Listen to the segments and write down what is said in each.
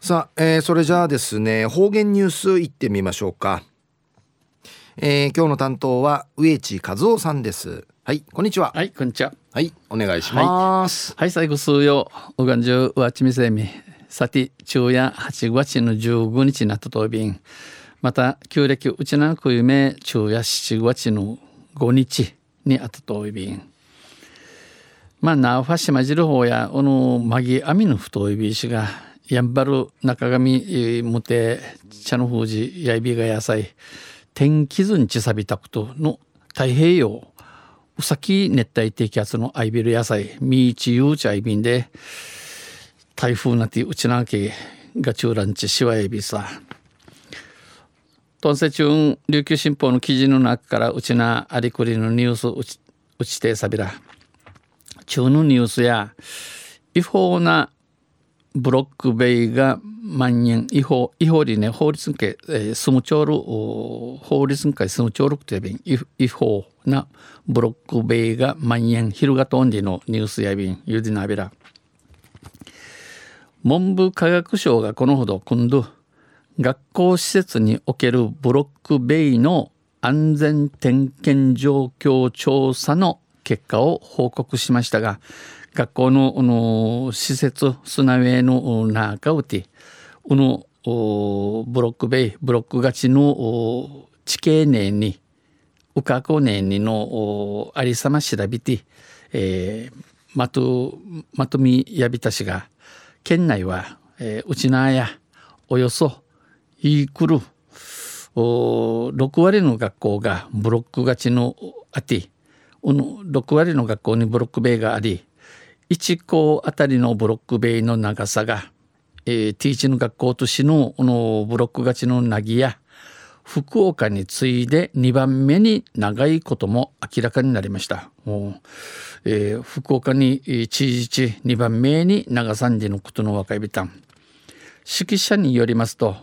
さあ、えー、それじゃあですね方言ニュースいってみましょうか、えー、今日の担当は植地和夫さんです。はいこんにちは。はいこんにちは。はいお願いします、はい、はい、最後数曜おがんじゅうわちみせみさて昼夜8月の15日になったとびん。また旧暦うちなくゆめ昼夜7月の5日にあったとびん。まあなおファシマジル方やおのまぎあみの太いびしがやんばる中上むて茶の封じやいびが野菜天気図にちさびたことの太平洋うさき熱帯低気圧のアイビル野菜ミーチユーチアイビンで台風なてうちなけが中ランチしわえびさ。トンセチュン琉球新報の記事の中からうちなありくりのニュースうちうちてさびら。中のニュースや違法なブロック塀が蔓延違法違法にね法律系、えー、スムチョール法律会スムチョールって便違法なブロック塀が蔓延広がとんでのニュースやびん。ゆでなびら。文部科学省がこのほど今度学校施設におけるブロック塀の安全点検状況調査の結果を報告しましたが学校のの施設砂上の中うてうのブロック塀ブロック勝ちの地形年に。うかこ年にのありさま調べて、えー、まとまとみやびたしが県内は、えー、うちなやおよそいくる6割の学校がブロック勝ちのあて。6割の学校にブロック塀があり1校あたりのブロック塀の長さが、えー、ティーチの学校としののブロック勝ちのなぎや福岡に次いで2番目に長いことも明らかになりました。えー、福岡に知事地2番目に長三時のことの若いびたん。指揮者によりますと、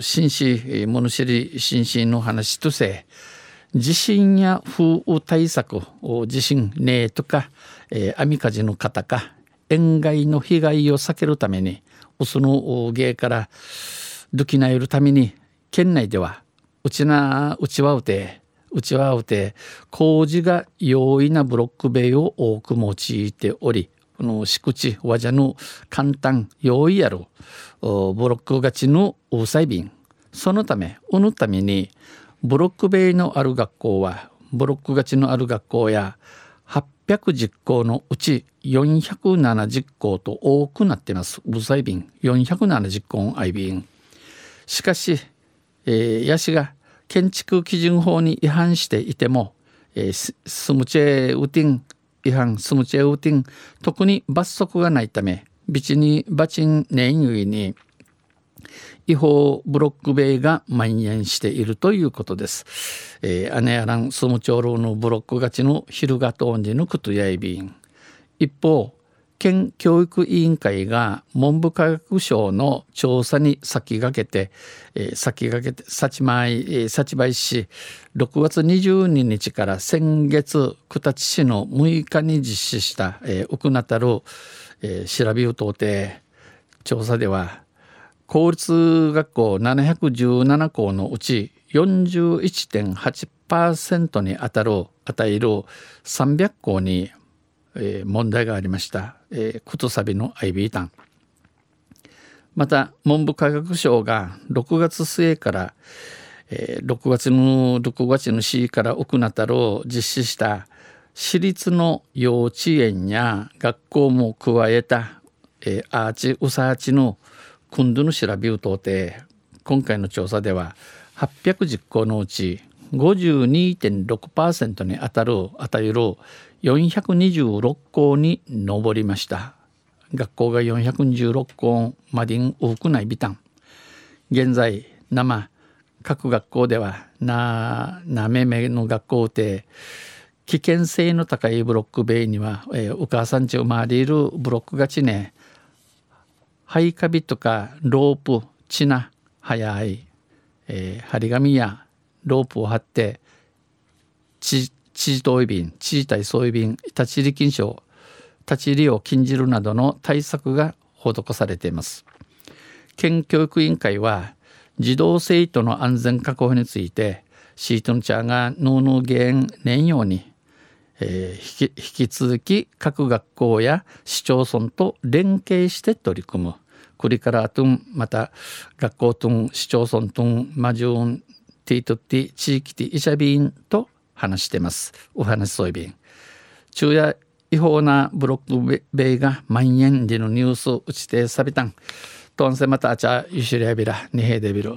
紳士、物知り紳士の話とせ、地震や風雨対策、地震、ねえとか、網火事の方か塩害の被害を避けるためにその芸からどきなえるために県内ではうちなうちわうてうちわうて工事が容易なブロック塀を多く用いておりこの敷地和じゃの簡単容易やるブロック勝ちの大細便。そのためうぬためにブロック塀のある学校はブロック勝ちのある学校や810校のうち470校と多くなっています。部材便470校の I 便。しかし、えー、ヤシが建築基準法に違反していても、えー、スムチェウティン違反スムチェウティン特に罰則がないためビチにバチン年ゆに違法ブロック塀が蔓延しているということです。えー、アネアランスムチョールのブロック勝ちの昼がとんじぬくとやいびん。一方、県教育委員会が文部科学省の調査に先駆けて、えー、先駆けて幸前、えー、幸梅市6月22日から先月九立市の6日に実施した、えー、奥なたる、えー、調べを通って調査では公立学校717校のうち41.8%に当たる与える300校に、えー、問題がありました、えー、ことさびの IB 単また文部科学省が6月末から、えー、6月の6月の市から奥なたるを実施した私立の幼稚園や学校も加えた、えー、アーチウサーチの今度の調べを通って今回の調査では810校のうち52.6%に当たる与える426校に上りました。学校が426校までに多くないビタン現在生各学校ではななめめの学校で危険性の高いブロック塀には、えー、お母さんち生まれるブロックがちね。ハイカビとかロープチナ早い、えー、張り紙やロープを張って地地頭位便地位体装備便立ち入り禁止を立ち入りを禁じるなどの対策が施されています。県教育委員会は児童生徒の安全確保についてシートンチャーがノーノーゲン年ように、えー、引き引き続き各学校や市町村と連携して取り組む。これからとんまた学校とん市町村とんマジューンティートティ地域ティイシャビンと話してます。お話そういびん。昼夜違法なブロック塀が蔓延でのニュースを打ちてさびたん。とんせまたあちゃゆしりやびら。にへでびる